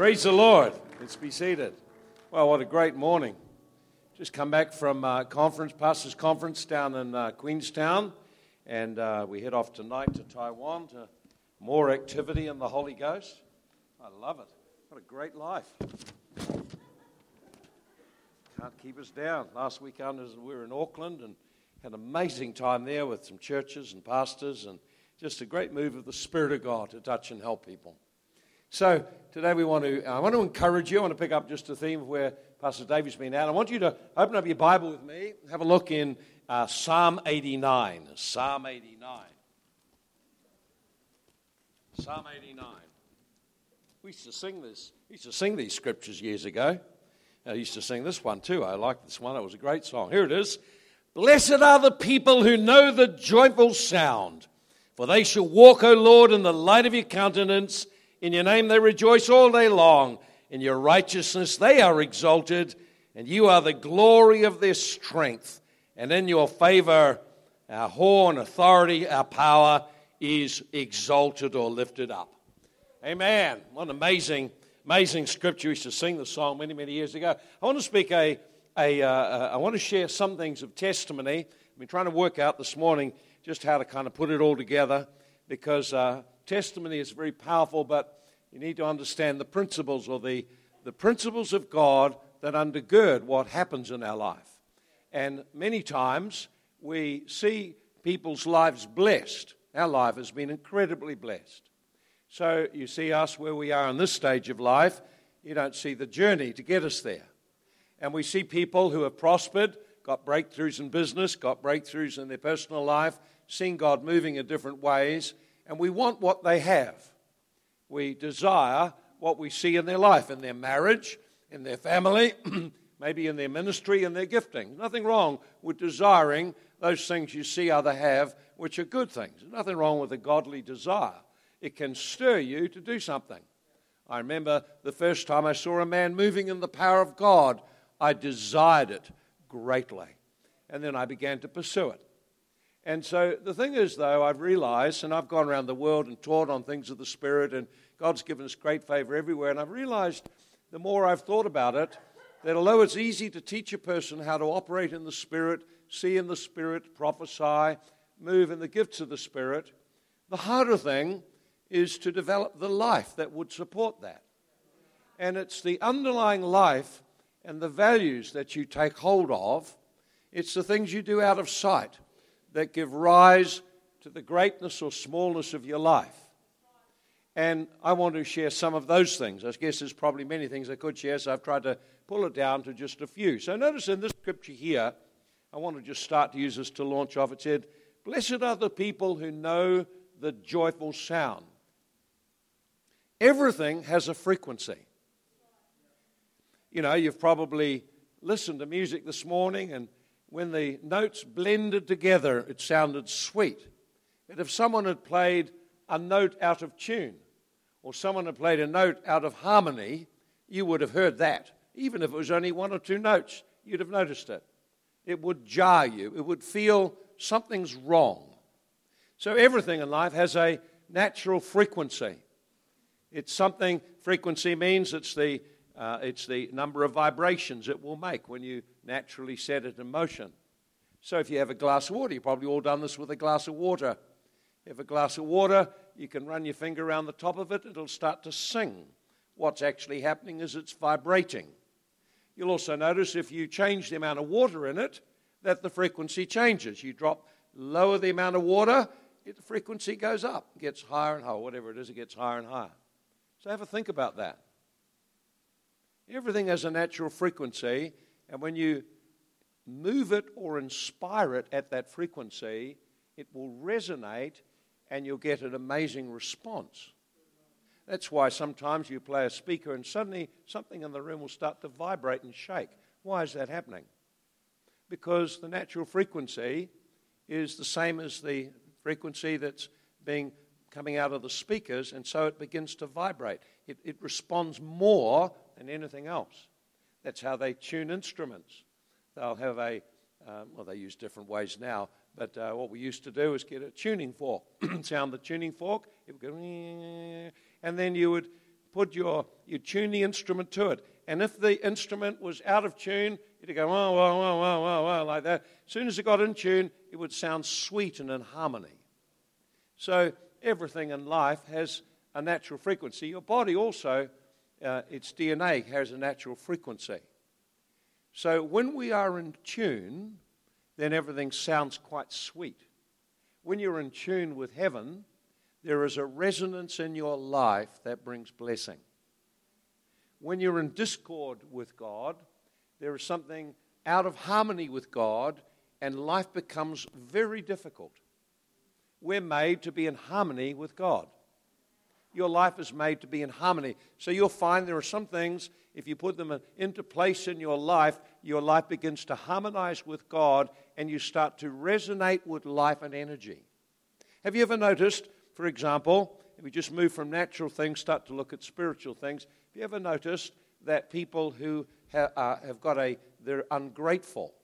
Praise the Lord. Let's be seated. Well, what a great morning. Just come back from uh, conference, pastors' conference down in uh, Queenstown, and uh, we head off tonight to Taiwan to more activity in the Holy Ghost. I love it. What a great life. Can't keep us down. Last weekend we were in Auckland and had an amazing time there with some churches and pastors and just a great move of the Spirit of God to touch and help people. So today we want to, I want to encourage you. I want to pick up just a theme of where Pastor David's been at. I want you to open up your Bible with me, have a look in uh, Psalm 89. Psalm 89. Psalm 89. We used to sing this. We used to sing these scriptures years ago. I used to sing this one too. I like this one. It was a great song. Here it is. Blessed are the people who know the joyful sound, for they shall walk, O Lord, in the light of your countenance. In your name they rejoice all day long. In your righteousness they are exalted, and you are the glory of their strength. And in your favor, our horn, authority, our power is exalted or lifted up. Amen. What an amazing, amazing scripture. We used to sing the song many, many years ago. I want to speak a, a uh, I want to share some things of testimony. I've been trying to work out this morning just how to kind of put it all together because uh, testimony is very powerful, but you need to understand the principles or the, the principles of God that undergird what happens in our life. And many times we see people's lives blessed. Our life has been incredibly blessed. So you see us where we are in this stage of life, you don't see the journey to get us there. And we see people who have prospered, got breakthroughs in business, got breakthroughs in their personal life, seeing God moving in different ways, and we want what they have. We desire what we see in their life, in their marriage, in their family, maybe in their ministry, in their gifting. Nothing wrong with desiring those things you see other have, which are good things. There's nothing wrong with a godly desire. It can stir you to do something. I remember the first time I saw a man moving in the power of God, I desired it greatly. And then I began to pursue it. And so the thing is, though, I've realized, and I've gone around the world and taught on things of the Spirit, and God's given us great favor everywhere. And I've realized the more I've thought about it, that although it's easy to teach a person how to operate in the Spirit, see in the Spirit, prophesy, move in the gifts of the Spirit, the harder thing is to develop the life that would support that. And it's the underlying life and the values that you take hold of, it's the things you do out of sight that give rise to the greatness or smallness of your life. And I want to share some of those things. I guess there's probably many things I could share, so I've tried to pull it down to just a few. So notice in this scripture here, I want to just start to use this to launch off. It said, Blessed are the people who know the joyful sound. Everything has a frequency. You know, you've probably listened to music this morning and when the notes blended together, it sounded sweet. But if someone had played a note out of tune, or someone had played a note out of harmony, you would have heard that. Even if it was only one or two notes, you'd have noticed it. It would jar you, it would feel something's wrong. So everything in life has a natural frequency. It's something, frequency means it's the, uh, it's the number of vibrations it will make when you naturally set it in motion. So if you have a glass of water, you've probably all done this with a glass of water. If You have a glass of water, you can run your finger around the top of it, it'll start to sing. What's actually happening is it's vibrating. You'll also notice if you change the amount of water in it, that the frequency changes. You drop, lower the amount of water, it, the frequency goes up, gets higher and higher, whatever it is, it gets higher and higher. So have a think about that. Everything has a natural frequency, and when you move it or inspire it at that frequency, it will resonate and you'll get an amazing response. That's why sometimes you play a speaker and suddenly something in the room will start to vibrate and shake. Why is that happening? Because the natural frequency is the same as the frequency that's being coming out of the speakers, and so it begins to vibrate. It, it responds more than anything else. That's how they tune instruments. They'll have a, um, well, they use different ways now, but uh, what we used to do is get a tuning fork, sound the tuning fork, it would go, and then you would put your, you tune the instrument to it. And if the instrument was out of tune, it'd go, wah, wah, wah, wah, wah, wah, like that. As soon as it got in tune, it would sound sweet and in harmony. So everything in life has a natural frequency. Your body also, uh, its DNA has a natural frequency. So when we are in tune, then everything sounds quite sweet. When you're in tune with heaven, there is a resonance in your life that brings blessing. When you're in discord with God, there is something out of harmony with God, and life becomes very difficult. We're made to be in harmony with God. Your life is made to be in harmony. So you'll find there are some things, if you put them into place in your life, your life begins to harmonize with God and you start to resonate with life and energy. Have you ever noticed, for example, if we just move from natural things, start to look at spiritual things, have you ever noticed that people who have, uh, have got a, they're ungrateful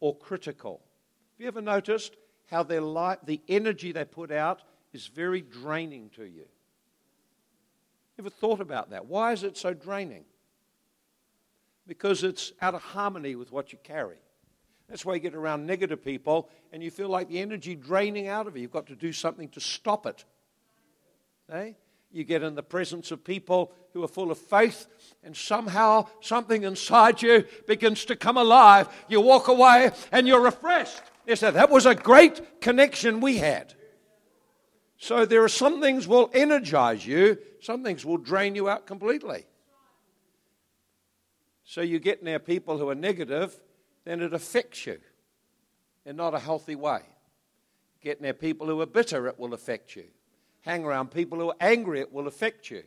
or critical? Have you ever noticed how their life, the energy they put out is very draining to you? Ever thought about that? Why is it so draining? Because it's out of harmony with what you carry. That's why you get around negative people and you feel like the energy draining out of you. You've got to do something to stop it. Eh? You get in the presence of people who are full of faith, and somehow something inside you begins to come alive. You walk away and you're refreshed. Say, That was a great connection we had. So there are some things will energize you, some things will drain you out completely. So you get near people who are negative, then it affects you in not a healthy way. Get near people who are bitter, it will affect you. Hang around people who are angry, it will affect you.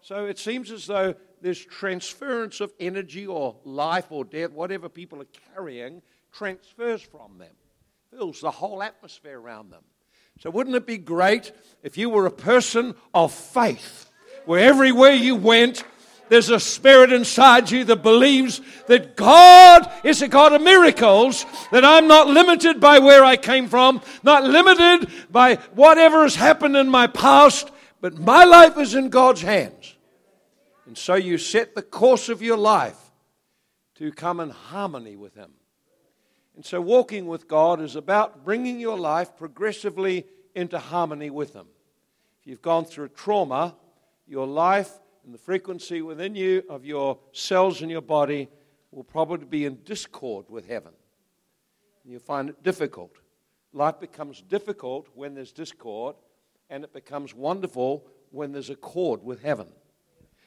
So it seems as though this transference of energy or life or death, whatever people are carrying, transfers from them, fills the whole atmosphere around them. So wouldn't it be great if you were a person of faith, where everywhere you went, there's a spirit inside you that believes that God is a God of miracles, that I'm not limited by where I came from, not limited by whatever has happened in my past, but my life is in God's hands. And so you set the course of your life to come in harmony with Him. And so walking with God is about bringing your life progressively into harmony with Him. If you've gone through trauma, your life and the frequency within you of your cells in your body will probably be in discord with heaven. And you'll find it difficult. Life becomes difficult when there's discord, and it becomes wonderful when there's accord with heaven.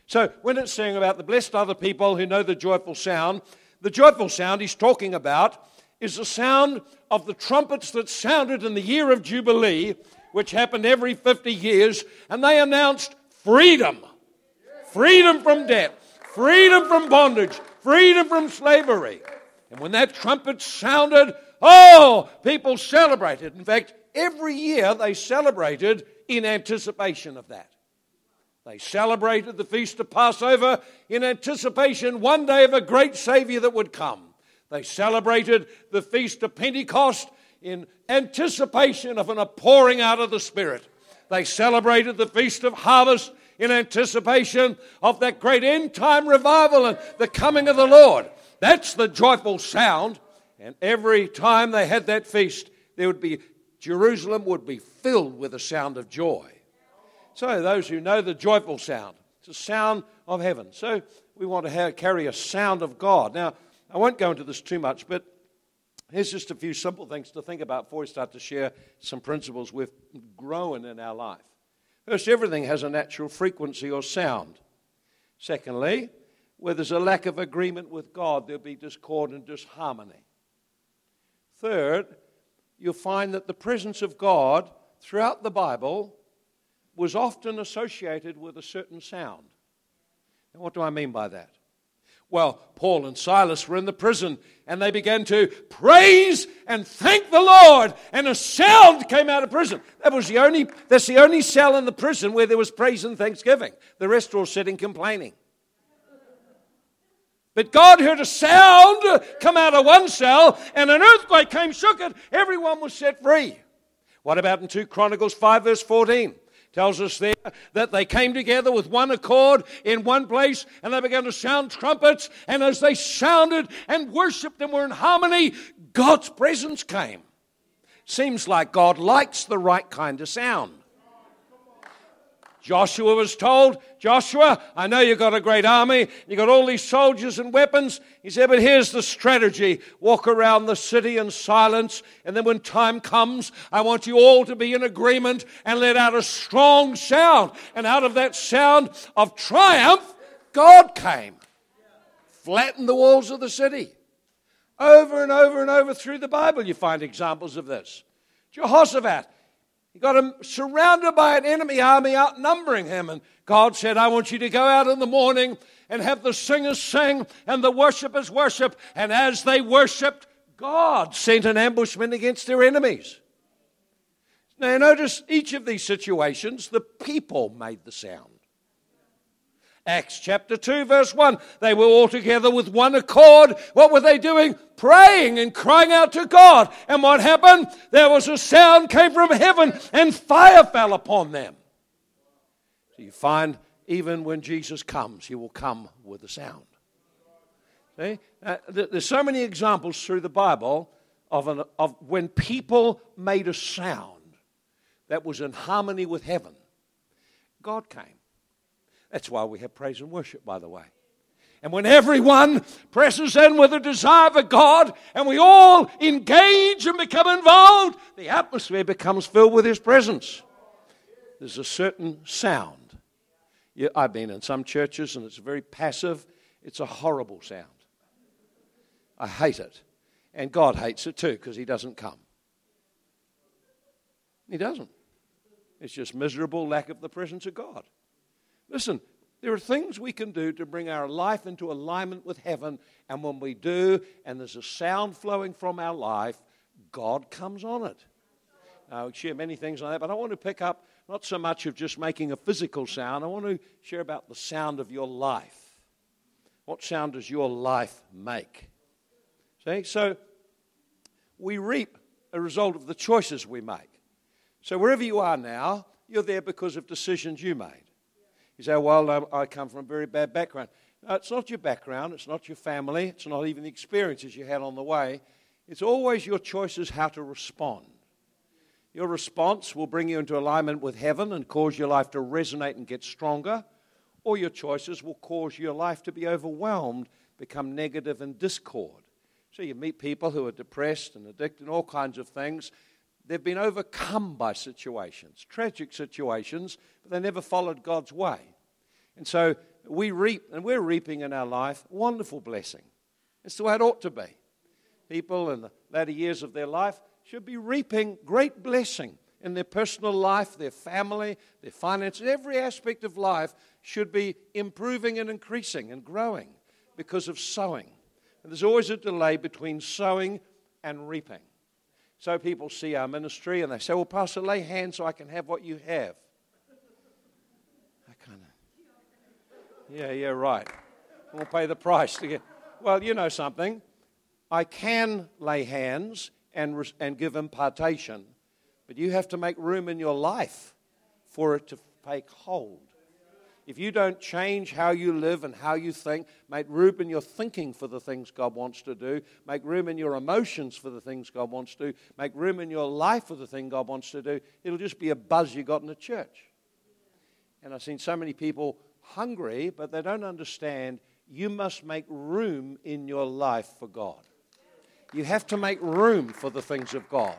So, when it's saying about the blessed other people who know the joyful sound, the joyful sound he's talking about is the sound of the trumpets that sounded in the year of Jubilee, which happened every 50 years, and they announced freedom freedom from debt, freedom from bondage, freedom from slavery. And when that trumpet sounded, oh, people celebrated. In fact, every year they celebrated in anticipation of that. They celebrated the feast of Passover in anticipation one day of a great Savior that would come. They celebrated the feast of Pentecost in anticipation of an pouring out of the Spirit. They celebrated the feast of harvest in anticipation of that great end time revival and the coming of the Lord. That's the joyful sound. And every time they had that feast, there would be Jerusalem would be filled with a sound of joy. So those who know the joyful sound, it's a sound of heaven. So we want to have, carry a sound of God. Now, I won't go into this too much, but here's just a few simple things to think about before we start to share some principles we've grown in our life. First, everything has a natural frequency or sound. Secondly, where there's a lack of agreement with God, there'll be discord and disharmony. Third, you'll find that the presence of God throughout the Bible was often associated with a certain sound. And what do I mean by that? Well, Paul and Silas were in the prison and they began to praise and thank the Lord, and a sound came out of prison. That was the only, that's the only cell in the prison where there was praise and thanksgiving. The rest were all sitting complaining. But God heard a sound come out of one cell, and an earthquake came, shook it. Everyone was set free. What about in 2 Chronicles 5, verse 14? Tells us there that they came together with one accord in one place and they began to sound trumpets. And as they sounded and worshiped and were in harmony, God's presence came. Seems like God likes the right kind of sound. Joshua was told, Joshua, I know you've got a great army, you've got all these soldiers and weapons. He said, but here's the strategy walk around the city in silence, and then when time comes, I want you all to be in agreement and let out a strong sound. And out of that sound of triumph, God came, flattened the walls of the city. Over and over and over through the Bible, you find examples of this. Jehoshaphat, got him surrounded by an enemy army outnumbering him. And God said, I want you to go out in the morning and have the singers sing and the worshippers worship. And as they worshiped, God sent an ambushment against their enemies. Now, notice each of these situations, the people made the sound. Acts chapter 2, verse 1. They were all together with one accord. What were they doing? Praying and crying out to God. And what happened? There was a sound came from heaven and fire fell upon them. So you find even when Jesus comes, he will come with a sound. See? Uh, there's so many examples through the Bible of, an, of when people made a sound that was in harmony with heaven. God came. That's why we have praise and worship, by the way. And when everyone presses in with a desire for God and we all engage and become involved, the atmosphere becomes filled with His presence. There's a certain sound. I've been in some churches and it's very passive, it's a horrible sound. I hate it. And God hates it too because He doesn't come. He doesn't. It's just miserable lack of the presence of God. Listen, there are things we can do to bring our life into alignment with heaven, and when we do, and there's a sound flowing from our life, God comes on it. I will share many things like that, but I want to pick up not so much of just making a physical sound, I want to share about the sound of your life. What sound does your life make? See, so we reap a result of the choices we make. So wherever you are now, you're there because of decisions you made. You say, well, um, I come from a very bad background. No, it's not your background, it's not your family, it's not even the experiences you had on the way. It's always your choices how to respond. Your response will bring you into alignment with heaven and cause your life to resonate and get stronger, or your choices will cause your life to be overwhelmed, become negative and discord. So you meet people who are depressed and addicted and all kinds of things. They've been overcome by situations, tragic situations, but they never followed God's way. And so we reap, and we're reaping in our life wonderful blessing. It's the way it ought to be. People in the latter years of their life should be reaping great blessing in their personal life, their family, their finances, every aspect of life should be improving and increasing and growing because of sowing. And there's always a delay between sowing and reaping. So people see our ministry and they say, Well, Pastor, lay hands so I can have what you have. I kind of, yeah, yeah, right. We'll pay the price to get. Well, you know something. I can lay hands and, and give impartation, but you have to make room in your life for it to take hold. If you don't change how you live and how you think, make room in your thinking for the things God wants to do, make room in your emotions for the things God wants to do, make room in your life for the thing God wants to do, it'll just be a buzz you got in the church. And I've seen so many people hungry, but they don't understand you must make room in your life for God. You have to make room for the things of God.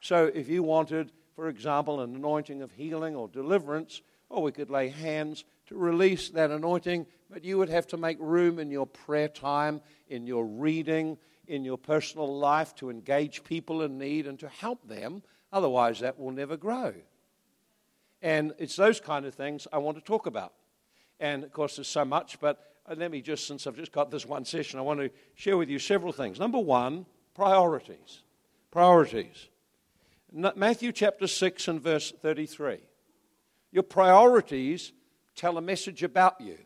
So if you wanted, for example, an anointing of healing or deliverance, or we could lay hands to release that anointing, but you would have to make room in your prayer time, in your reading, in your personal life to engage people in need and to help them. Otherwise, that will never grow. And it's those kind of things I want to talk about. And of course, there's so much, but uh, let me just, since I've just got this one session, I want to share with you several things. Number one, priorities. Priorities. Matthew chapter 6 and verse 33. Your priorities tell a message about you.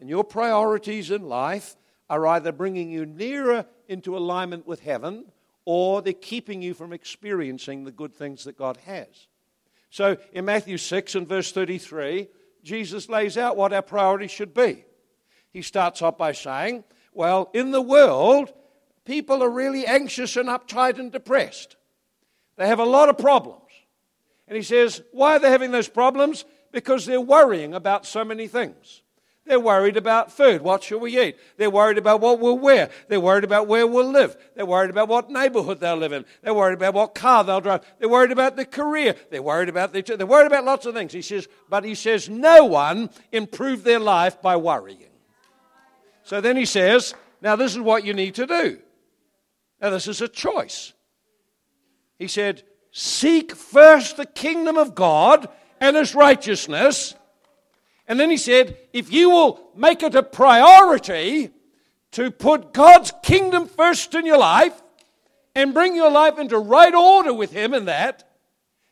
And your priorities in life are either bringing you nearer into alignment with heaven or they're keeping you from experiencing the good things that God has. So in Matthew 6 and verse 33, Jesus lays out what our priorities should be. He starts off by saying, Well, in the world, people are really anxious and uptight and depressed. They have a lot of problems. And he says, Why are they having those problems? Because they're worrying about so many things. They're worried about food. What shall we eat? They're worried about what we'll wear. They're worried about where we'll live. They're worried about what neighborhood they'll live in. They're worried about what car they'll drive. They're worried about their career. They're worried about their, they're worried about lots of things. He says, but he says, no one improved their life by worrying. So then he says, now this is what you need to do. Now this is a choice. He said, seek first the kingdom of God and his righteousness and then he said, if you will make it a priority to put God's kingdom first in your life and bring your life into right order with Him in that,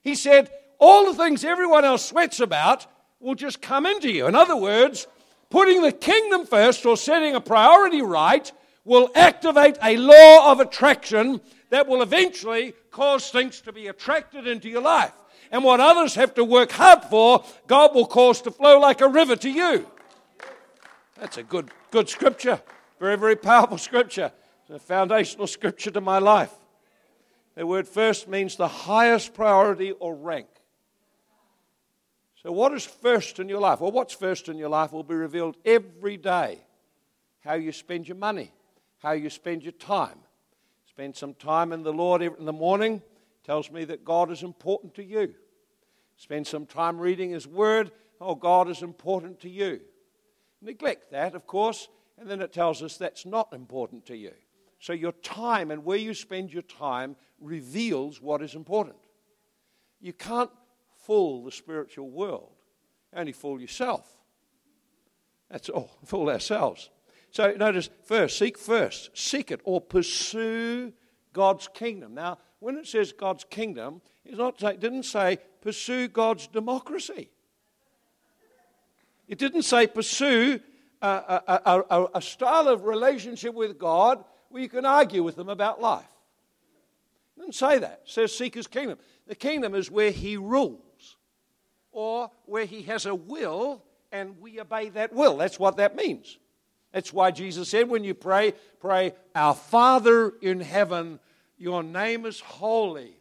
he said, all the things everyone else sweats about will just come into you. In other words, putting the kingdom first or setting a priority right will activate a law of attraction that will eventually cause things to be attracted into your life and what others have to work hard for, God will cause to flow like a river to you. That's a good, good scripture. Very, very powerful scripture. It's a foundational scripture to my life. The word first means the highest priority or rank. So, what is first in your life? Well, what's first in your life will be revealed every day. How you spend your money, how you spend your time. Spend some time in the Lord in the morning, tells me that God is important to you. Spend some time reading His Word. Oh, God is important to you. Neglect that, of course, and then it tells us that's not important to you. So your time and where you spend your time reveals what is important. You can't fool the spiritual world, only fool yourself. That's all, fool ourselves. So notice first, seek first, seek it or pursue God's kingdom. Now, when it says God's kingdom, it's not it didn't say pursue God's democracy. It didn't say pursue a, a, a, a, style of relationship with God where you can argue with them about life. It didn't say that. It says seek His kingdom. The kingdom is where He rules or where He has a will and we obey that will. That's what that means. That's why Jesus said when you pray, pray, Our Father in heaven your name is holy,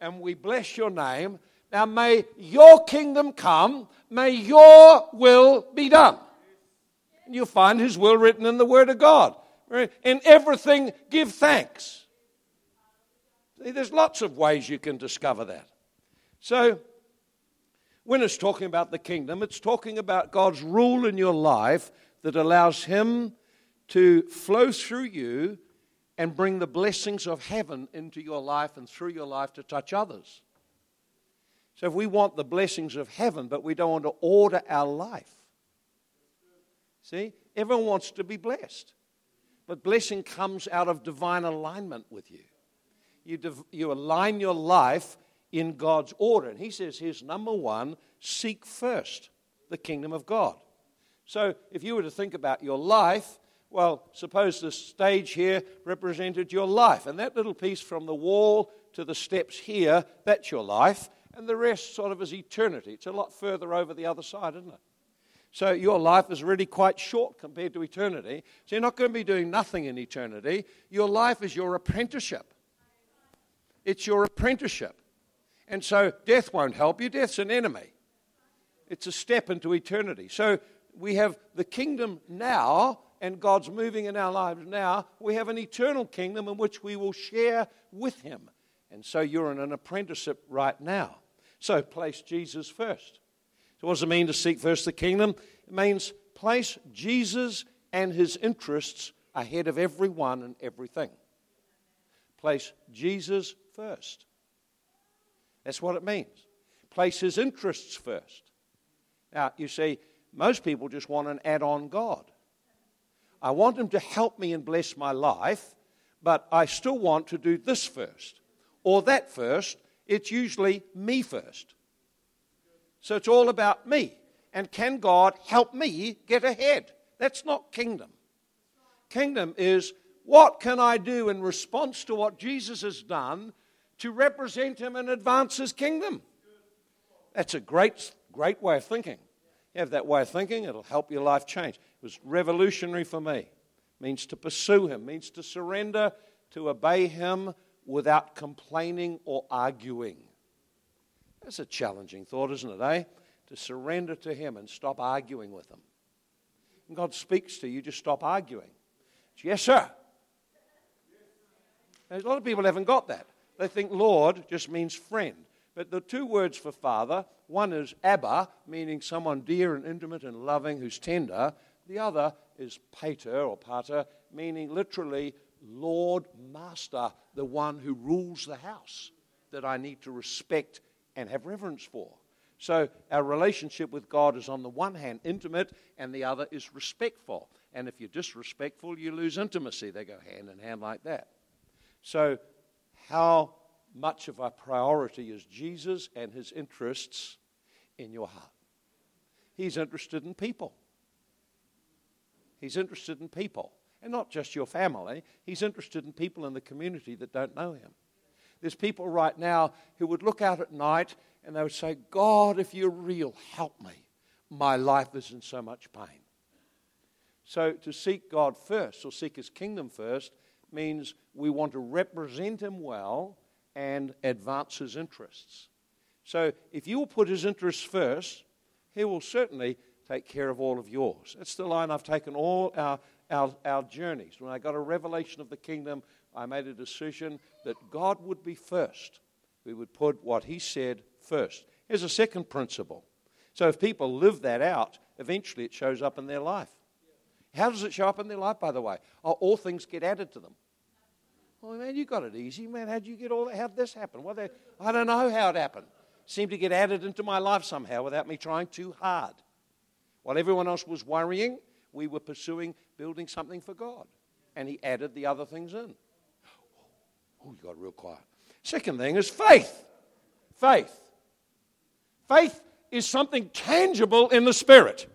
and we bless your name. Now may your kingdom come, may your will be done. And you'll find his will written in the Word of God. In everything, give thanks. See, there's lots of ways you can discover that. So, when it's talking about the kingdom, it's talking about God's rule in your life that allows Him to flow through you and bring the blessings of heaven into your life and through your life to touch others. So, if we want the blessings of heaven, but we don't want to order our life, see, everyone wants to be blessed. But blessing comes out of divine alignment with you. You, div- you align your life in God's order. And He says, here's number one seek first the kingdom of God. So, if you were to think about your life, well, suppose the stage here represented your life, and that little piece from the wall to the steps here, that's your life, and the rest sort of is eternity. It's a lot further over the other side, isn't it? So your life is really quite short compared to eternity. So you're not going to be doing nothing in eternity. Your life is your apprenticeship. It's your apprenticeship. And so death won't help you, death's an enemy. It's a step into eternity. So we have the kingdom now and God's moving in our lives now, we have an eternal kingdom in which we will share with Him. And so you're in an apprenticeship right now. So place Jesus first. So, what does it mean to seek first the kingdom? It means place Jesus and His interests ahead of everyone and everything. Place Jesus first. That's what it means. Place His interests first. Now, you see, most people just want an add on God. I want Him to help me and bless my life, but I still want to do this first or that first. It's usually me first. So it's all about me. And can God help me get ahead? That's not kingdom. Kingdom is what can I do in response to what Jesus has done to represent Him and advance His kingdom? That's a great, great way of thinking. You have that way of thinking, it'll help your life change. Was revolutionary for me. Means to pursue Him, means to surrender, to obey Him without complaining or arguing. That's a challenging thought, isn't it, eh? To surrender to Him and stop arguing with Him. And God speaks to you, just stop arguing. Yes, sir. a lot of people haven't got that. They think Lord just means friend. But the two words for father, one is Abba, meaning someone dear and intimate and loving who's tender. The other is pater or pater, meaning literally Lord, Master, the one who rules the house that I need to respect and have reverence for. So our relationship with God is on the one hand intimate and the other is respectful. And if you're disrespectful, you lose intimacy. They go hand in hand like that. So, how much of our priority is Jesus and his interests in your heart. He's interested in people. He's interested in people. And not just your family, he's interested in people in the community that don't know him. There's people right now who would look out at night and they would say, God, if you're real, help me. My life is in so much pain. So to seek God first, or seek his kingdom first, means we want to represent him well and advance his interests. So if you will put his interests first, he will certainly take care of all of yours. That's the line I've taken all our, our, our journeys. When I got a revelation of the kingdom, I made a decision that God would be first. We would put what he said first. Here's a second principle. So if people live that out, eventually it shows up in their life. How does it show up in their life, by the way? Oh, all things get added to them. Oh, man, you got it easy, man. How'd you get all that? How'd this happen? Well, I don't know how it happened. seemed to get added into my life somehow without me trying too hard. While everyone else was worrying, we were pursuing building something for God. And He added the other things in. Oh, you got real quiet. Second thing is faith. Faith. Faith is something tangible in the Spirit.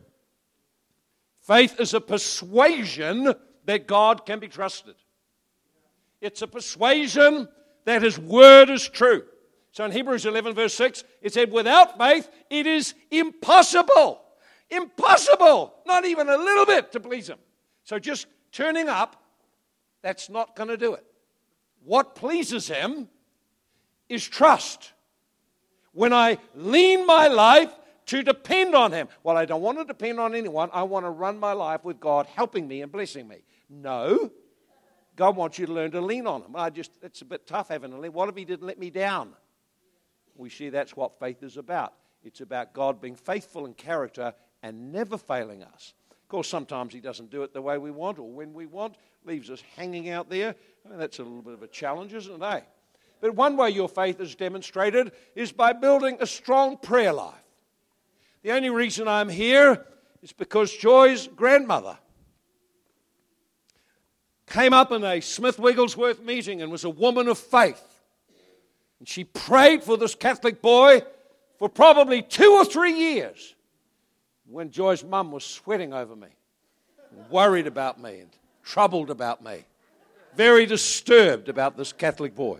Faith is a persuasion that God can be trusted. It's a persuasion that his word is true. So in Hebrews 11, verse 6, it said, Without faith, it is impossible. Impossible. Not even a little bit to please him. So just turning up, that's not going to do it. What pleases him is trust. When I lean my life to depend on him. Well, I don't want to depend on anyone. I want to run my life with God helping me and blessing me. No, God wants you to learn to lean on Him. I just, it's a bit tough having to lean. What if He didn't let me down? We see that's what faith is about. It's about God being faithful in character and never failing us. Of course, sometimes He doesn't do it the way we want or when we want, leaves us hanging out there. I mean, that's a little bit of a challenge, isn't it? Eh? But one way your faith is demonstrated is by building a strong prayer life. The only reason I'm here is because Joy's grandmother came up in a Smith Wigglesworth meeting and was a woman of faith. And she prayed for this Catholic boy for probably two or three years when Joy's mum was sweating over me, worried about me, and troubled about me, very disturbed about this Catholic boy.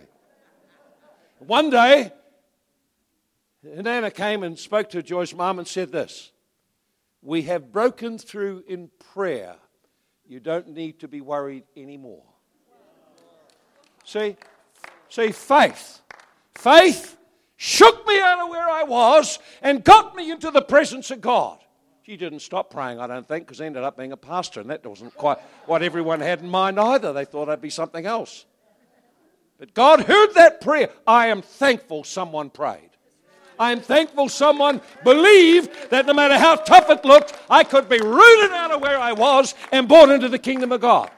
One day, Nana came and spoke to Joy's mum and said this We have broken through in prayer you don't need to be worried anymore. See, see, faith. Faith shook me out of where I was and got me into the presence of God. She didn't stop praying, I don't think, because I ended up being a pastor, and that wasn't quite what everyone had in mind either. They thought I'd be something else. But God heard that prayer. I am thankful someone prayed. I'm thankful someone believed that no matter how tough it looked, I could be rooted out of where I was and brought into the kingdom of God.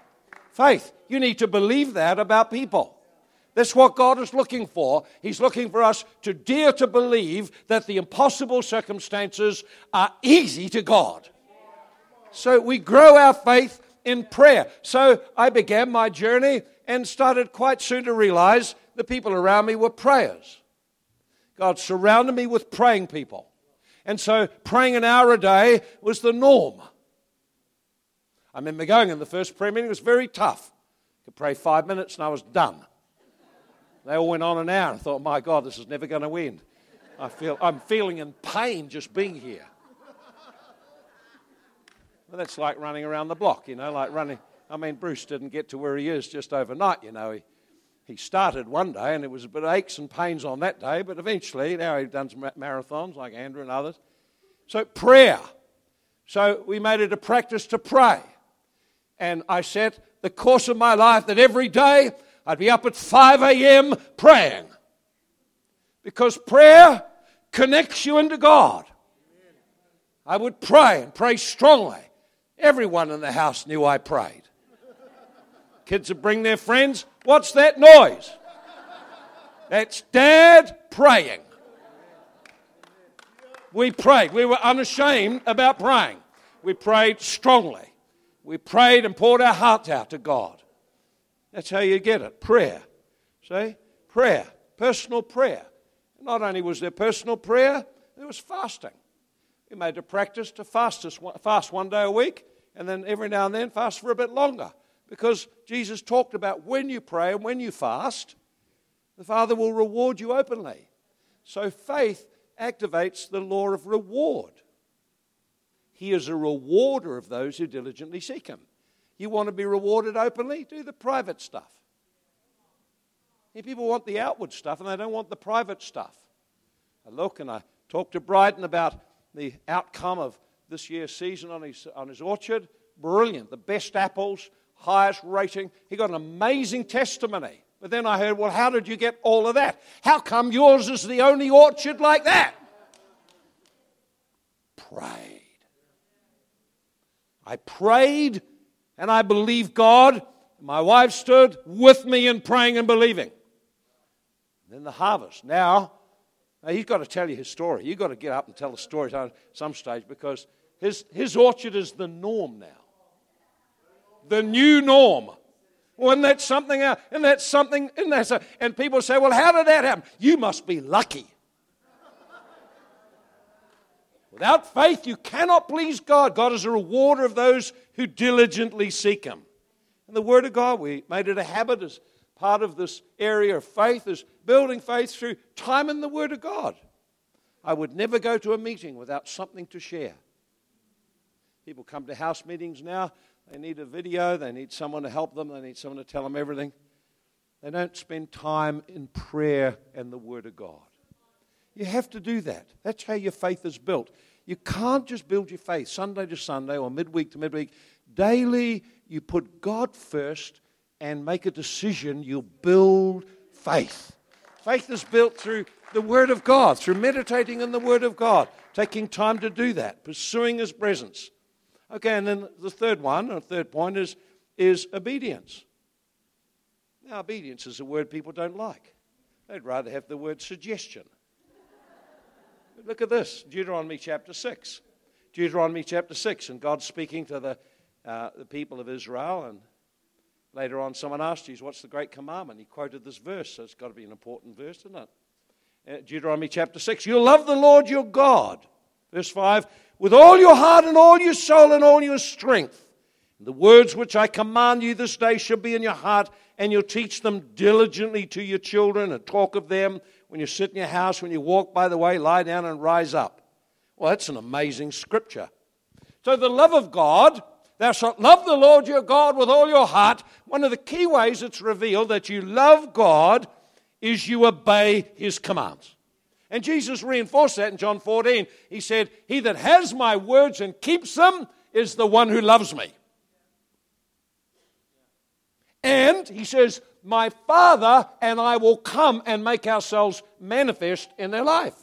Faith. You need to believe that about people. That's what God is looking for. He's looking for us to dare to believe that the impossible circumstances are easy to God. So we grow our faith in prayer. So I began my journey and started quite soon to realize the people around me were prayers. God surrounded me with praying people. And so praying an hour a day was the norm. I remember going in the first prayer meeting, it was very tough. I could pray five minutes and I was done. They all went on and I thought, my God, this is never going to end. I feel, I'm feeling in pain just being here. Well, that's like running around the block, you know, like running. I mean, Bruce didn't get to where he is just overnight, you know. He, he started one day and it was a bit of aches and pains on that day, but eventually, now he's done some marathons like Andrew and others. So, prayer. So, we made it a practice to pray. And I set the course of my life that every day I'd be up at 5 a.m. praying. Because prayer connects you into God. I would pray and pray strongly. Everyone in the house knew I prayed. Kids would bring their friends. What's that noise? That's dad praying. We prayed. We were unashamed about praying. We prayed strongly. We prayed and poured our hearts out to God. That's how you get it prayer. See? Prayer. Personal prayer. Not only was there personal prayer, there was fasting. We made a practice to fast, fast one day a week and then every now and then fast for a bit longer because Jesus talked about when you pray and when you fast, the Father will reward you openly. So faith activates the law of reward. He is a rewarder of those who diligently seek Him. You want to be rewarded openly? Do the private stuff. If people want the outward stuff and they don't want the private stuff. I look and I talk to Bryden about the outcome of this year's season on his, on his orchard. Brilliant. The best apples, highest rating. He got an amazing testimony. But then I heard, well, how did you get all of that? How come yours is the only orchard like that? Prayed. I prayed and I believed God. My wife stood with me in praying and believing. Then the harvest. Now, now he's got to tell you his story. You've got to get up and tell the story at some stage because his, his orchard is the norm now. The new norm. Well, isn't that something? Uh, isn't that something? Isn't that so? And people say, well, how did that happen? You must be lucky. Without faith, you cannot please God. God is a rewarder of those who diligently seek Him. And the Word of God, we made it a habit as part of this area of faith, is building faith through time in the Word of God. I would never go to a meeting without something to share. People come to house meetings now, they need a video, they need someone to help them, they need someone to tell them everything. They don't spend time in prayer and the Word of God. You have to do that. That's how your faith is built. You can't just build your faith Sunday to Sunday or midweek to midweek. Daily, you put God first and make a decision. You'll build faith. Faith is built through the Word of God, through meditating in the Word of God, taking time to do that, pursuing His presence. Okay, and then the third one, or third point, is, is obedience. Now, obedience is a word people don't like. They'd rather have the word suggestion. Look at this Deuteronomy chapter 6. Deuteronomy chapter 6, and God speaking to the, uh, the people of Israel. And later on, someone asked Jesus, What's the great commandment? He quoted this verse, so it's got to be an important verse, isn't it? Uh, Deuteronomy chapter 6 You'll love the Lord your God. Verse 5 with all your heart and all your soul and all your strength. The words which I command you this day shall be in your heart, and you'll teach them diligently to your children and talk of them when you sit in your house, when you walk by the way, lie down and rise up. Well, that's an amazing scripture. So, the love of God, thou shalt love the Lord your God with all your heart. One of the key ways it's revealed that you love God is you obey his commands. And Jesus reinforced that in John 14. He said, He that has my words and keeps them is the one who loves me. And he says, My Father and I will come and make ourselves manifest in their life.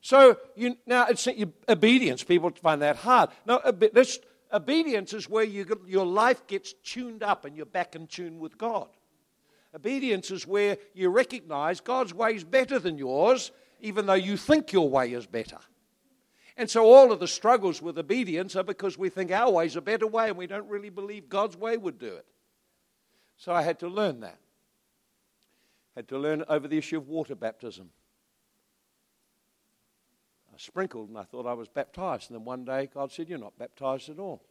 So you, now it's obedience. People find that hard. No, this obedience is where you, your life gets tuned up and you're back in tune with God. Obedience is where you recognize God's way is better than yours, even though you think your way is better. And so all of the struggles with obedience are because we think our way is a better way and we don't really believe God's way would do it. So I had to learn that. Had to learn over the issue of water baptism. I sprinkled and I thought I was baptized. And then one day God said, You're not baptized at all.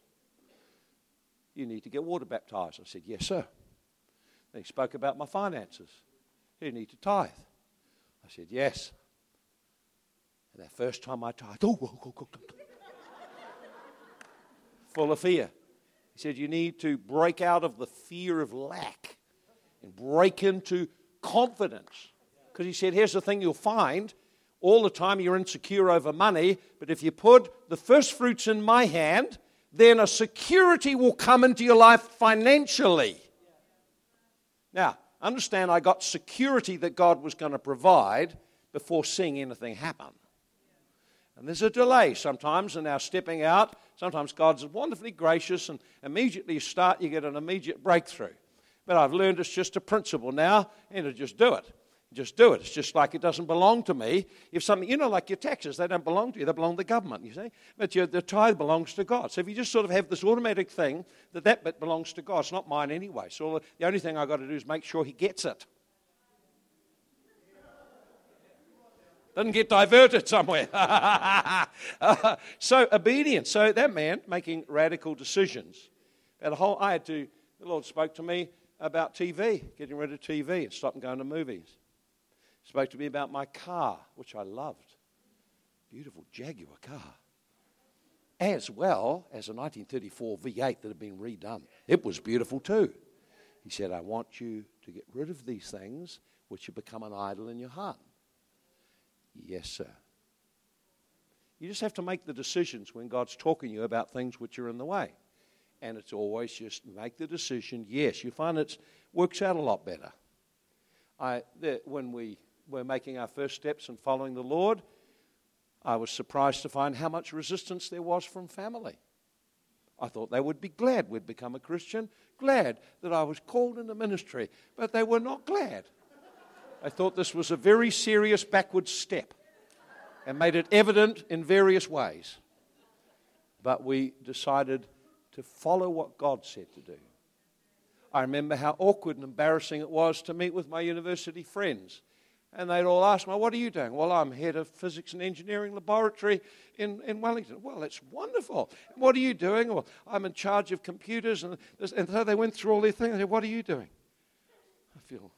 You need to get water baptized. I said, Yes, sir. Then he spoke about my finances. You need to tithe. I said, Yes. And that first time I tried, oh, oh, oh, oh, full of fear. He said, You need to break out of the fear of lack and break into confidence. Because he said, Here's the thing you'll find all the time you're insecure over money, but if you put the first fruits in my hand, then a security will come into your life financially. Now, understand I got security that God was going to provide before seeing anything happen. And there's a delay sometimes in our stepping out. Sometimes God's wonderfully gracious, and immediately you start, you get an immediate breakthrough. But I've learned it's just a principle now, and to just do it. Just do it. It's just like it doesn't belong to me. If something, you know, like your taxes, they don't belong to you, they belong to the government, you see. But your, the tithe belongs to God. So if you just sort of have this automatic thing that that bit belongs to God, it's not mine anyway. So the only thing I've got to do is make sure He gets it. Doesn't get diverted somewhere. so obedience. So that meant making radical decisions. About a whole, I had to. The Lord spoke to me about TV, getting rid of TV and stopping going to movies spoke to me about my car, which I loved. Beautiful Jaguar car. As well as a 1934 V8 that had been redone. It was beautiful too. He said, I want you to get rid of these things which have become an idol in your heart. Yes, sir. You just have to make the decisions when God's talking to you about things which are in the way. And it's always just make the decision. Yes, you find it works out a lot better. I, when we were making our first steps and following the Lord, I was surprised to find how much resistance there was from family. I thought they would be glad we'd become a Christian, glad that I was called into ministry, but they were not glad. I thought this was a very serious backward step and made it evident in various ways. But we decided to follow what God said to do. I remember how awkward and embarrassing it was to meet with my university friends and they'd all ask me, What are you doing? Well, I'm head of physics and engineering laboratory in, in Wellington. Well, that's wonderful. What are you doing? Well, I'm in charge of computers. And, and so they went through all these things. Said, What are you doing? I feel,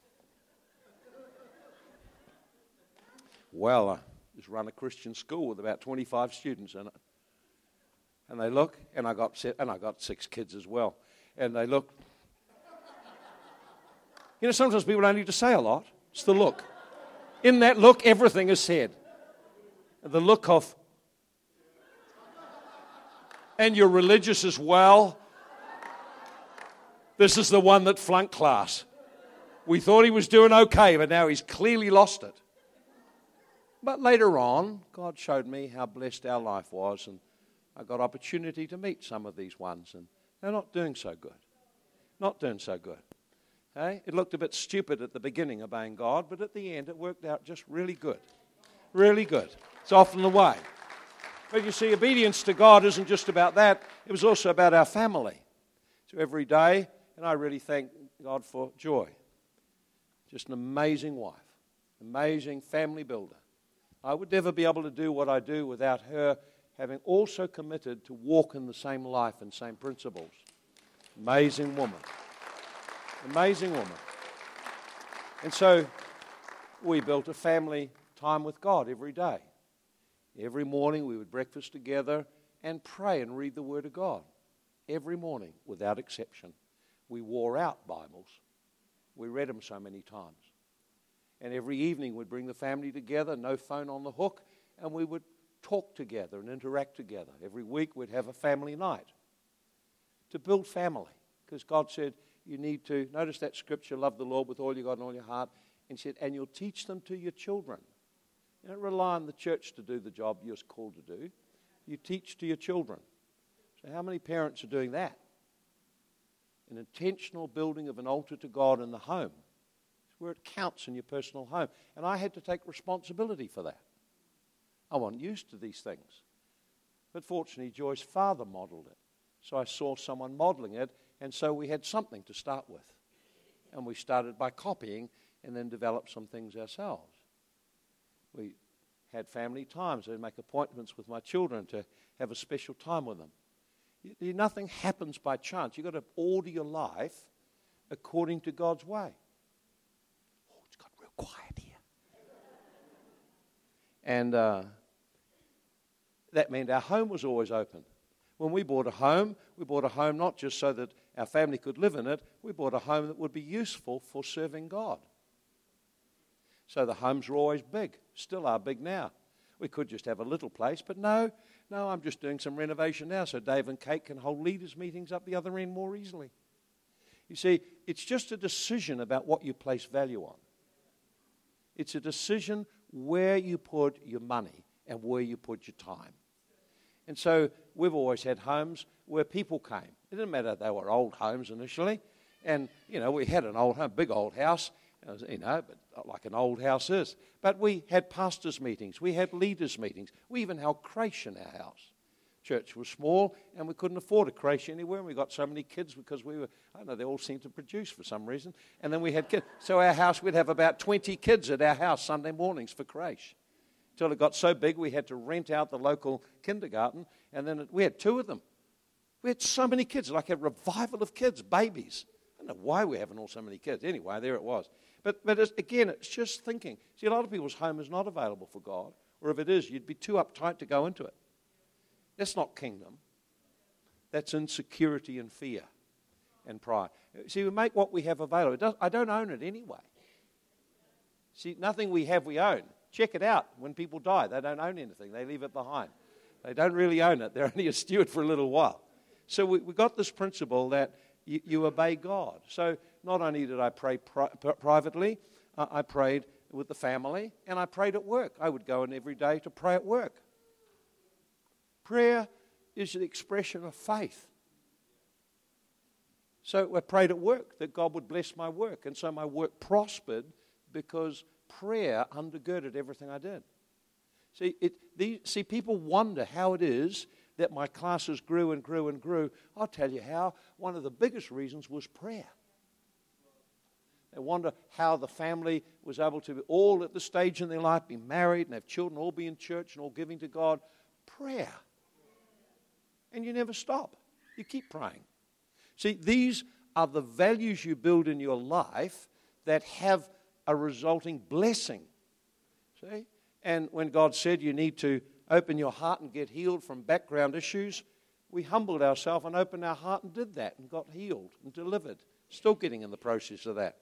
well, I just run a Christian school with about 25 students in it. And they look, and I got, and I got six kids as well. And they look. You know, sometimes people don't need to say a lot, it's the look. In that look, everything is said. The look of, and you're religious as well. This is the one that flunked class. We thought he was doing okay, but now he's clearly lost it. But later on, God showed me how blessed our life was, and I got opportunity to meet some of these ones, and they're not doing so good. Not doing so good. Hey? It looked a bit stupid at the beginning, obeying God, but at the end it worked out just really good. Really good. It's often the way. But you see, obedience to God isn't just about that, it was also about our family. So every day, and I really thank God for Joy. Just an amazing wife, amazing family builder. I would never be able to do what I do without her having also committed to walk in the same life and same principles. Amazing woman. Amazing woman. And so we built a family time with God every day. Every morning we would breakfast together and pray and read the Word of God. Every morning, without exception. We wore out Bibles. We read them so many times. And every evening we'd bring the family together, no phone on the hook, and we would talk together and interact together. Every week we'd have a family night to build family. Because God said, you need to notice that scripture love the Lord with all your God and all your heart. And said, and you'll teach them to your children. You don't rely on the church to do the job you're called to do. You teach to your children. So, how many parents are doing that? An intentional building of an altar to God in the home. Where it counts in your personal home. And I had to take responsibility for that. I wasn't used to these things. But fortunately, Joy's father modeled it. So I saw someone modeling it, and so we had something to start with. And we started by copying and then developed some things ourselves. We had family times. I'd make appointments with my children to have a special time with them. Nothing happens by chance. You've got to order your life according to God's way. Oh, it's got real quiet here. And uh, that meant our home was always open. When we bought a home, we bought a home not just so that our family could live in it, we bought a home that would be useful for serving God. So the homes were always big, still are big now. We could just have a little place, but no, no, I'm just doing some renovation now so Dave and Kate can hold leaders' meetings up the other end more easily. You see, it's just a decision about what you place value on. It's a decision where you put your money and where you put your time. And so we've always had homes where people came. It didn't matter they were old homes initially. And, you know, we had an old home, big old house, you know, but like an old house is. But we had pastors' meetings, we had leaders' meetings, we even held creche in our house. Church was small, and we couldn't afford a creche anywhere. And we got so many kids because we were, I don't know, they all seemed to produce for some reason. And then we had kids. So our house, we'd have about 20 kids at our house Sunday mornings for creche. Until it got so big, we had to rent out the local kindergarten, and then it, we had two of them. We had so many kids, like a revival of kids, babies. I don't know why we're having all so many kids. Anyway, there it was. But, but it's, again, it's just thinking. See, a lot of people's home is not available for God, or if it is, you'd be too uptight to go into it. That's not kingdom. That's insecurity and fear and pride. See, we make what we have available. I don't own it anyway. See, nothing we have, we own. Check it out. When people die, they don't own anything, they leave it behind. They don't really own it, they're only a steward for a little while. So we, we got this principle that you, you, obey God. So not only did I pray pri- privately, uh, I prayed with the family, and I prayed at work. I would go in every day to pray at work. Prayer is the expression of faith. So I prayed at work that God would bless my work. And so my work prospered because prayer undergirded everything I did. See, it, see, people wonder how it is that my classes grew and grew and grew. I'll tell you how. One of the biggest reasons was prayer. They wonder how the family was able to be all at the stage in their life be married and have children, all be in church and all giving to God. Prayer and you never stop. You keep praying. See, these are the values you build in your life that have a resulting blessing. See? And when God said you need to open your heart and get healed from background issues, we humbled ourselves and opened our heart and did that and got healed and delivered. Still getting in the process of that.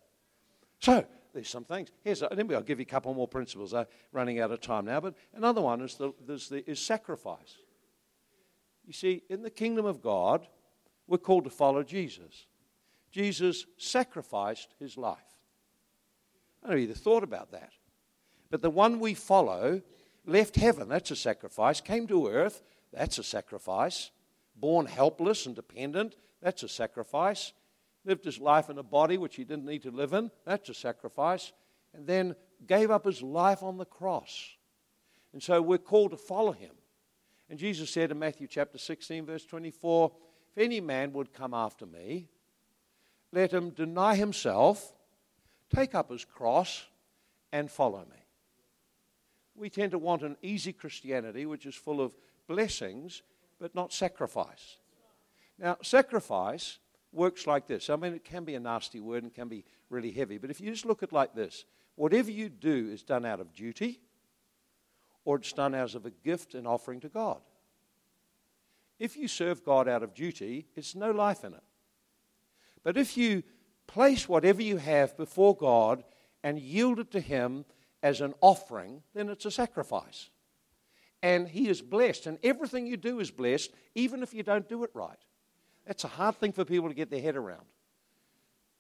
So, there's some things. Here's, a, I'll give you a couple more principles. I'm running out of time now, but another one is, the, the, is sacrifice. You see, in the kingdom of God, we're called to follow Jesus. Jesus sacrificed his life. I don't know either thought about that. But the one we follow left heaven, that's a sacrifice, came to earth, that's a sacrifice, born helpless and dependent, that's a sacrifice, lived his life in a body which he didn't need to live in, that's a sacrifice, and then gave up his life on the cross. And so we're called to follow him. And Jesus said in Matthew chapter 16, verse 24, If any man would come after me, let him deny himself, take up his cross, and follow me. We tend to want an easy Christianity which is full of blessings, but not sacrifice. Now, sacrifice works like this. I mean, it can be a nasty word and can be really heavy, but if you just look at it like this whatever you do is done out of duty or it's done as of a gift and offering to God. If you serve God out of duty, it's no life in it. But if you place whatever you have before God and yield it to Him as an offering, then it's a sacrifice. And He is blessed, and everything you do is blessed, even if you don't do it right. That's a hard thing for people to get their head around.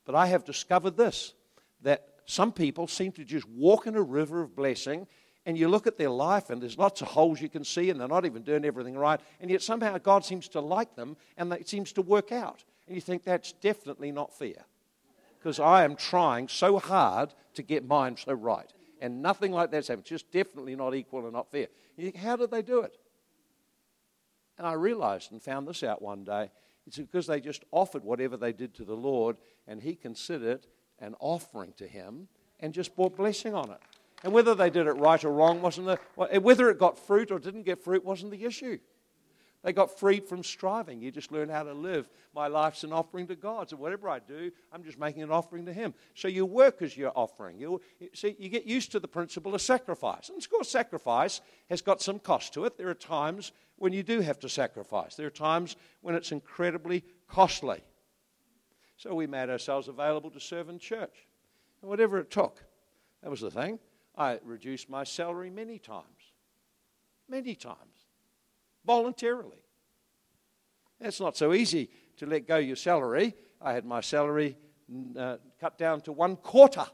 But I have discovered this that some people seem to just walk in a river of blessing and you look at their life and there's lots of holes you can see and they're not even doing everything right and yet somehow god seems to like them and it seems to work out. And you think that's definitely not fair because i am trying so hard to get mine so right and nothing like that's happening It's just definitely not equal and not fair. You think how did they do it? And i realized and found this out one day it's because they just offered whatever they did to the lord and he considered an offering to him and just brought blessing on it and whether they did it right or wrong wasn't the, whether it got fruit or didn't get fruit wasn't the issue. They got freed from striving. You just learn how to live. My life's an offering to God. So whatever I do, I'm just making an offering to Him. So you work as your offering. You, see, you get used to the principle of sacrifice. And of course, sacrifice has got some cost to it. There are times when you do have to sacrifice. There are times when it's incredibly costly. So we made ourselves available to serve in church. And whatever it took, that was the thing. I reduced my salary many times. Many times voluntarily. It's not so easy to let go your salary. I had my salary uh, cut down to one quarter.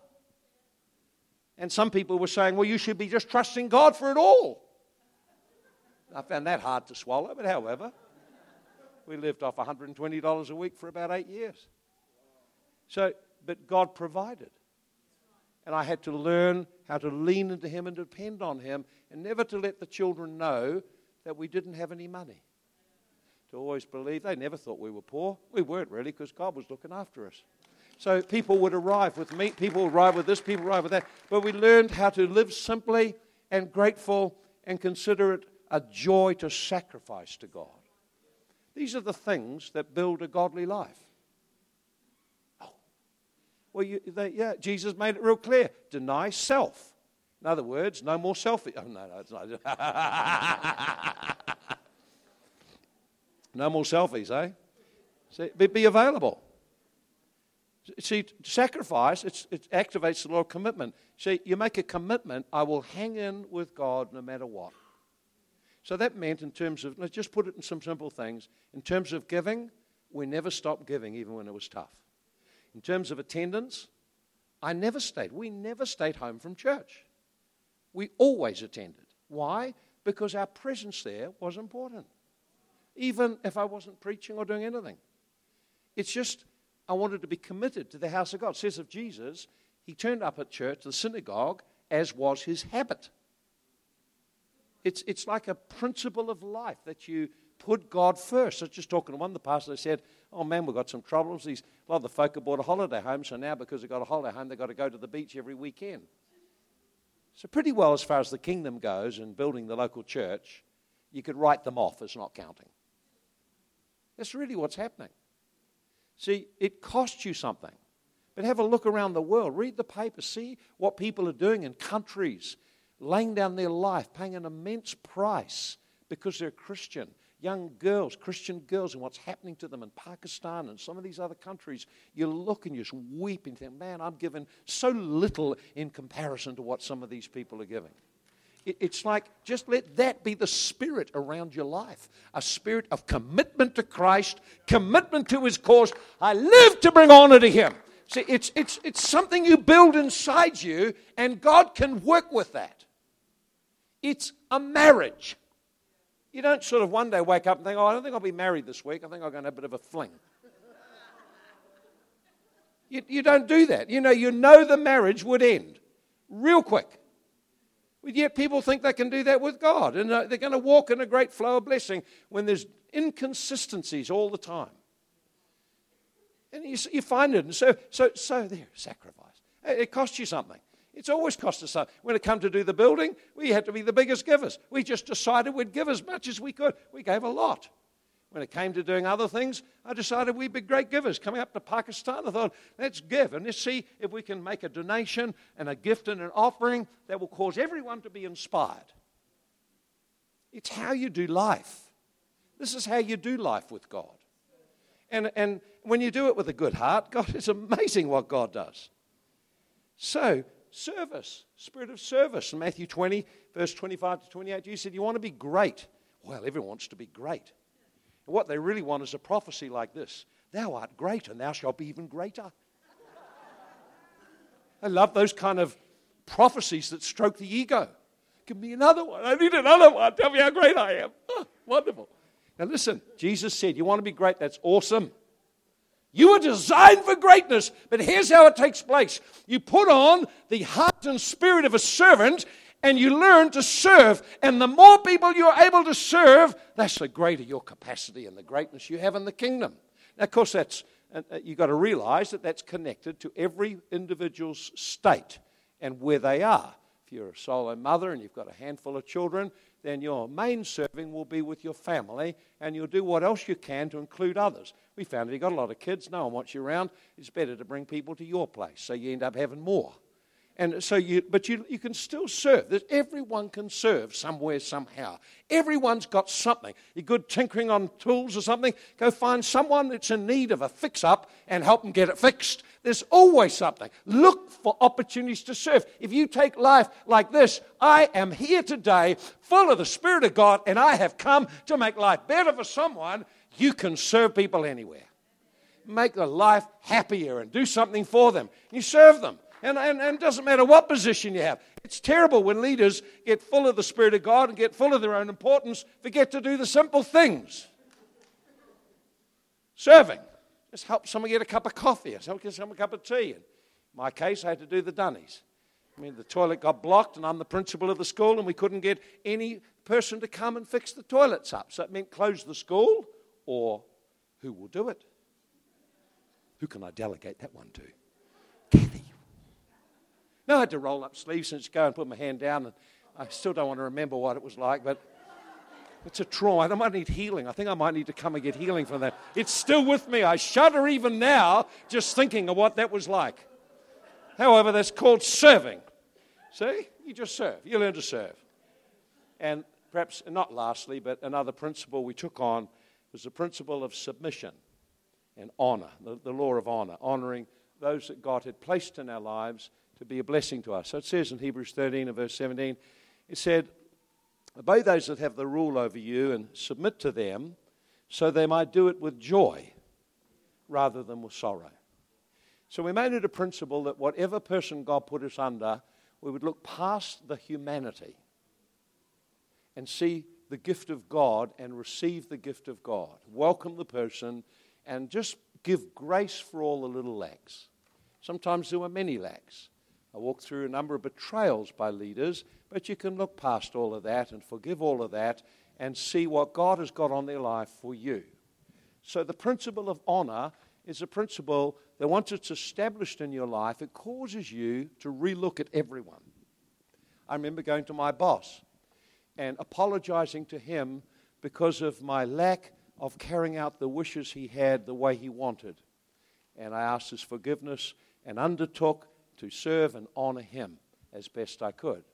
And some people were saying, well, you should be just trusting God for it all. I found that hard to swallow, but however, we lived off $120 a week for about eight years. So, but God provided. And I had to learn how to lean into Him and depend on Him and never to let the children know that we didn't have any money. To always believe they never thought we were poor. We weren't really because God was looking after us. So people would arrive with meat, people would arrive with this, people arrive with that. But we learned how to live simply and grateful and consider it a joy to sacrifice to God. These are the things that build a godly life. Well, you, they, yeah, Jesus made it real clear deny self. In other words, no more selfie. Oh, no, no, it's not. no more selfies, eh? See, be, be available. See, sacrifice, it activates the law of commitment. See, you make a commitment, I will hang in with God no matter what. So that meant, in terms of, let's just put it in some simple things. In terms of giving, we never stopped giving, even when it was tough. In terms of attendance, I never stayed. We never stayed home from church we always attended. Why? Because our presence there was important, even if I wasn't preaching or doing anything. It's just, I wanted to be committed to the house of God. It says of Jesus, he turned up at church, the synagogue, as was his habit. It's, it's like a principle of life that you put God first. I was just talking to one, of the pastor said, Oh man, we've got some troubles. These, a lot of the folk have bought a holiday home, so now because they've got a holiday home, they've got to go to the beach every weekend. So, pretty well, as far as the kingdom goes and building the local church, you could write them off as not counting. That's really what's happening. See, it costs you something. But have a look around the world. Read the paper. See what people are doing in countries, laying down their life, paying an immense price because they're Christian young girls, Christian girls, and what's happening to them in Pakistan and some of these other countries, you look and you just weep and think, man, I'm given so little in comparison to what some of these people are giving. It's like just let that be the spirit around your life a spirit of commitment to Christ, commitment to His cause. I live to bring honor to Him. See, it's, it's, it's something you build inside you, and God can work with that. It's a marriage. You don't sort of one day wake up and think, oh, I don't think I'll be married this week. I think I'm going to have a bit of a fling. you, you don't do that. You know, you know the marriage would end real quick. But yet people think they can do that with God. And uh, they're going to walk in a great flow of blessing when there's inconsistencies all the time. And you, you find it. And so, so, so there, sacrifice. It costs you something. It's always cost us something. When it come to do the building, we had to be the biggest givers. We just decided we'd give as much as we could. We gave a lot. When it came to doing other things, I decided we'd be great givers. Coming up to Pakistan, I thought, let's give and let's see if we can make a donation and a gift and an offering that will cause everyone to be inspired. It's how you do life. This is how you do life with God. And, and when you do it with a good heart, God, it's amazing what God does. So, service, spirit of service. In Matthew 20, verse 25 to 28, Jesus said, You want to be great. Well, everyone wants to be great. And what they really want is a prophecy like this Thou art great, and thou shalt be even greater. I love those kind of prophecies that stroke the ego. Give me another one. I need another one. Tell me how great I am. Oh, wonderful. Now, listen, Jesus said, You want to be great? That's awesome. You were designed for greatness, but here's how it takes place you put on the heart and spirit of a servant, and you learn to serve. And the more people you're able to serve, that's the greater your capacity and the greatness you have in the kingdom. Now, of course, that's uh, uh, you've got to realize that that's connected to every individual's state and where they are. If you're a solo mother and you've got a handful of children, then your main serving will be with your family and you'll do what else you can to include others. We found if you've got a lot of kids, no one wants you around, it's better to bring people to your place so you end up having more. And so you, but you, you can still serve. Everyone can serve somewhere, somehow. Everyone's got something. You're good tinkering on tools or something, go find someone that's in need of a fix up and help them get it fixed. There's always something. Look for opportunities to serve. If you take life like this, I am here today full of the Spirit of God and I have come to make life better for someone. You can serve people anywhere. Make their life happier and do something for them. You serve them. And, and, and it doesn't matter what position you have. It's terrible when leaders get full of the Spirit of God and get full of their own importance, forget to do the simple things. Serving. Just help someone get a cup of coffee or help get someone a cup of tea. In my case, I had to do the dunnies. I mean, the toilet got blocked, and I'm the principal of the school, and we couldn't get any person to come and fix the toilets up. So it meant close the school, or who will do it? Who can I delegate that one to? No, I had to roll up sleeves and just go and put my hand down. And I still don't want to remember what it was like, but it's a trauma. I might need healing. I think I might need to come and get healing from that. It's still with me. I shudder even now just thinking of what that was like. However, that's called serving. See? You just serve. You learn to serve. And perhaps, not lastly, but another principle we took on was the principle of submission and honor, the, the law of honor, honoring those that God had placed in our lives to be a blessing to us. So it says in Hebrews 13 and verse 17, it said, Obey those that have the rule over you and submit to them, so they might do it with joy rather than with sorrow. So we made it a principle that whatever person God put us under, we would look past the humanity and see the gift of God and receive the gift of God. Welcome the person and just give grace for all the little lacks. Sometimes there were many lacks. I walked through a number of betrayals by leaders, but you can look past all of that and forgive all of that and see what God has got on their life for you. So, the principle of honor is a principle that once it's established in your life, it causes you to relook at everyone. I remember going to my boss and apologizing to him because of my lack of carrying out the wishes he had the way he wanted. And I asked his forgiveness and undertook to serve and honor him as best I could.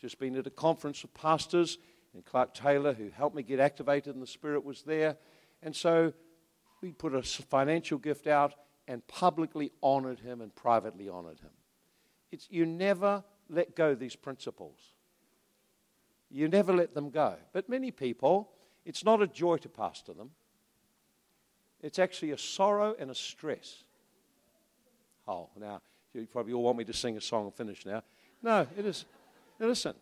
Just been at a conference of pastors, and Clark Taylor, who helped me get activated in the Spirit, was there. And so we put a financial gift out and publicly honored him and privately honored him. It's, you never let go these principles. You never let them go. But many people, it's not a joy to pastor them. It's actually a sorrow and a stress. Oh, now, you probably all want me to sing a song and finish now. No, it is. Now listen,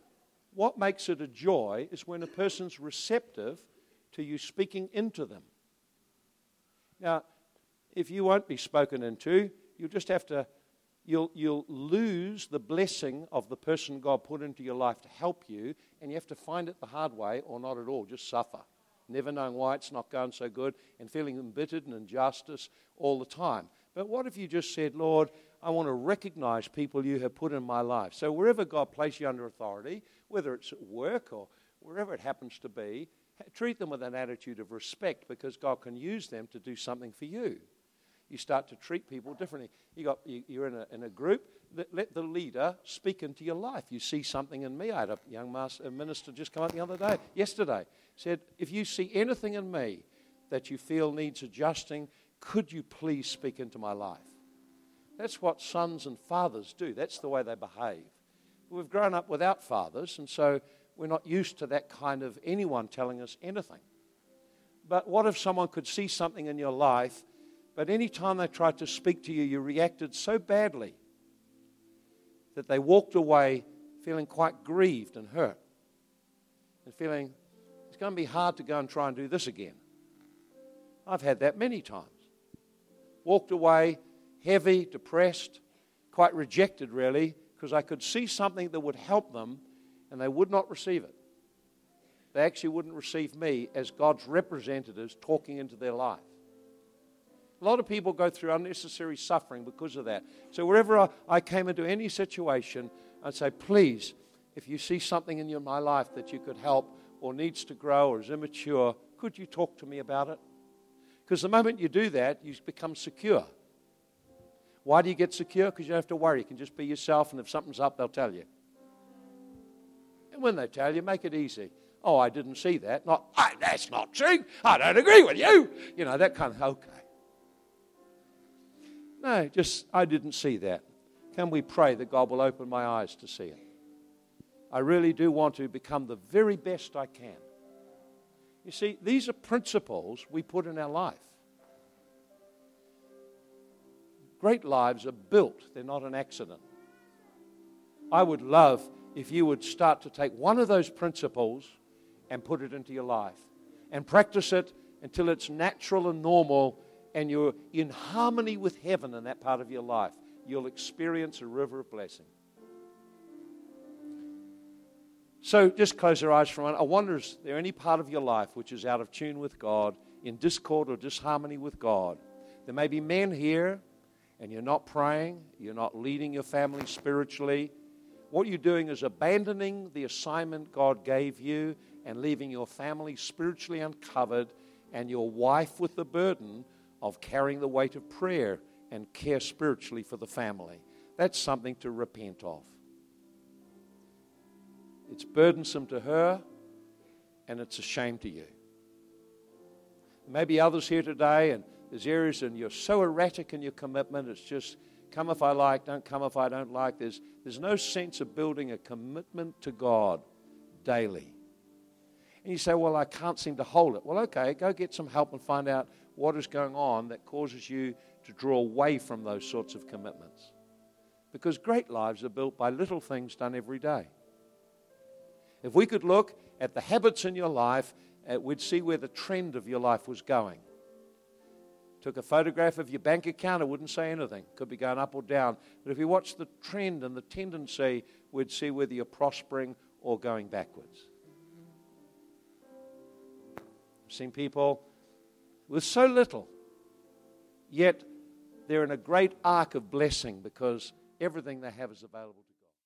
what makes it a joy is when a person's receptive to you speaking into them. Now, if you won't be spoken into, you'll just have to, you'll, you'll lose the blessing of the person God put into your life to help you, and you have to find it the hard way or not at all, just suffer. Never knowing why it's not going so good and feeling embittered and injustice all the time. But what if you just said, Lord, I want to recognize people you have put in my life. So wherever God places you under authority, whether it's at work or wherever it happens to be, treat them with an attitude of respect because God can use them to do something for you. You start to treat people differently. You got, you, are in a, in a group, let, let, the leader speak into your life. You see something in me. I had a young master, a minister just come up the other day, yesterday, said, If you see anything in me that you feel needs adjusting, could you please speak into my life? That's what sons and fathers do. That's the way they behave. We've grown up without fathers, and so we're not used to that kind of anyone telling us anything. But what if someone could see something in your life, but any time they tried to speak to you, you reacted so badly that they walked away feeling quite grieved and hurt and feeling it's going to be hard to go and try and do this again. I've had that many times. Walked away heavy, depressed, quite rejected, really, because I could see something that would help them and they would not receive it. They actually wouldn't receive me as God's representatives talking into their life. A lot of people go through unnecessary suffering because of that. So, wherever I, came into any situation, I'd say, please, if you see something in your, my life that you could help or needs to grow or is immature, could you talk to me about it? Because the moment you do that, you become secure. Why do you get secure? Because you don't have to worry. You can just be yourself, and if something's up, they'll tell you. And when they tell you, make it easy. Oh, I didn't see that. Not, oh, that's not true. I don't agree with you. You know, that kind of, okay. No, just, I didn't see that. Can we pray that God will open my eyes to see it? I really do want to become the very best I can. You see, these are principles we put in our life. Great lives are built, they're not an accident. I would love if you would start to take one of those principles and put it into your life and practice it until it's natural and normal and you're in harmony with heaven in that part of your life. You'll experience a river of blessing. So just close your eyes for a moment. I wonder is there any part of your life which is out of tune with God, in discord or disharmony with God? There may be men here and you're not praying, you're not leading your family spiritually. What you're doing is abandoning the assignment God gave you and leaving your family spiritually uncovered and your wife with the burden of carrying the weight of prayer and care spiritually for the family. That's something to repent of. It's burdensome to her, and it's a shame to you. Maybe others here today, and there's areas and you're so erratic in your commitment, it's just come if I like, don't come if I don't like. There's, there's no sense of building a commitment to God daily. And you say, Well, I can't seem to hold it. Well, okay, go get some help and find out what is going on that causes you to draw away from those sorts of commitments. Because great lives are built by little things done every day. If we could look at the habits in your life, uh, we'd see where the trend of your life was going. Took a photograph of your bank account, it wouldn't say anything. Could be going up or down. But if you watch the trend and the tendency, we'd see whether you're prospering or going backwards. I've seen people with so little, yet they're in a great arc of blessing because everything they have is available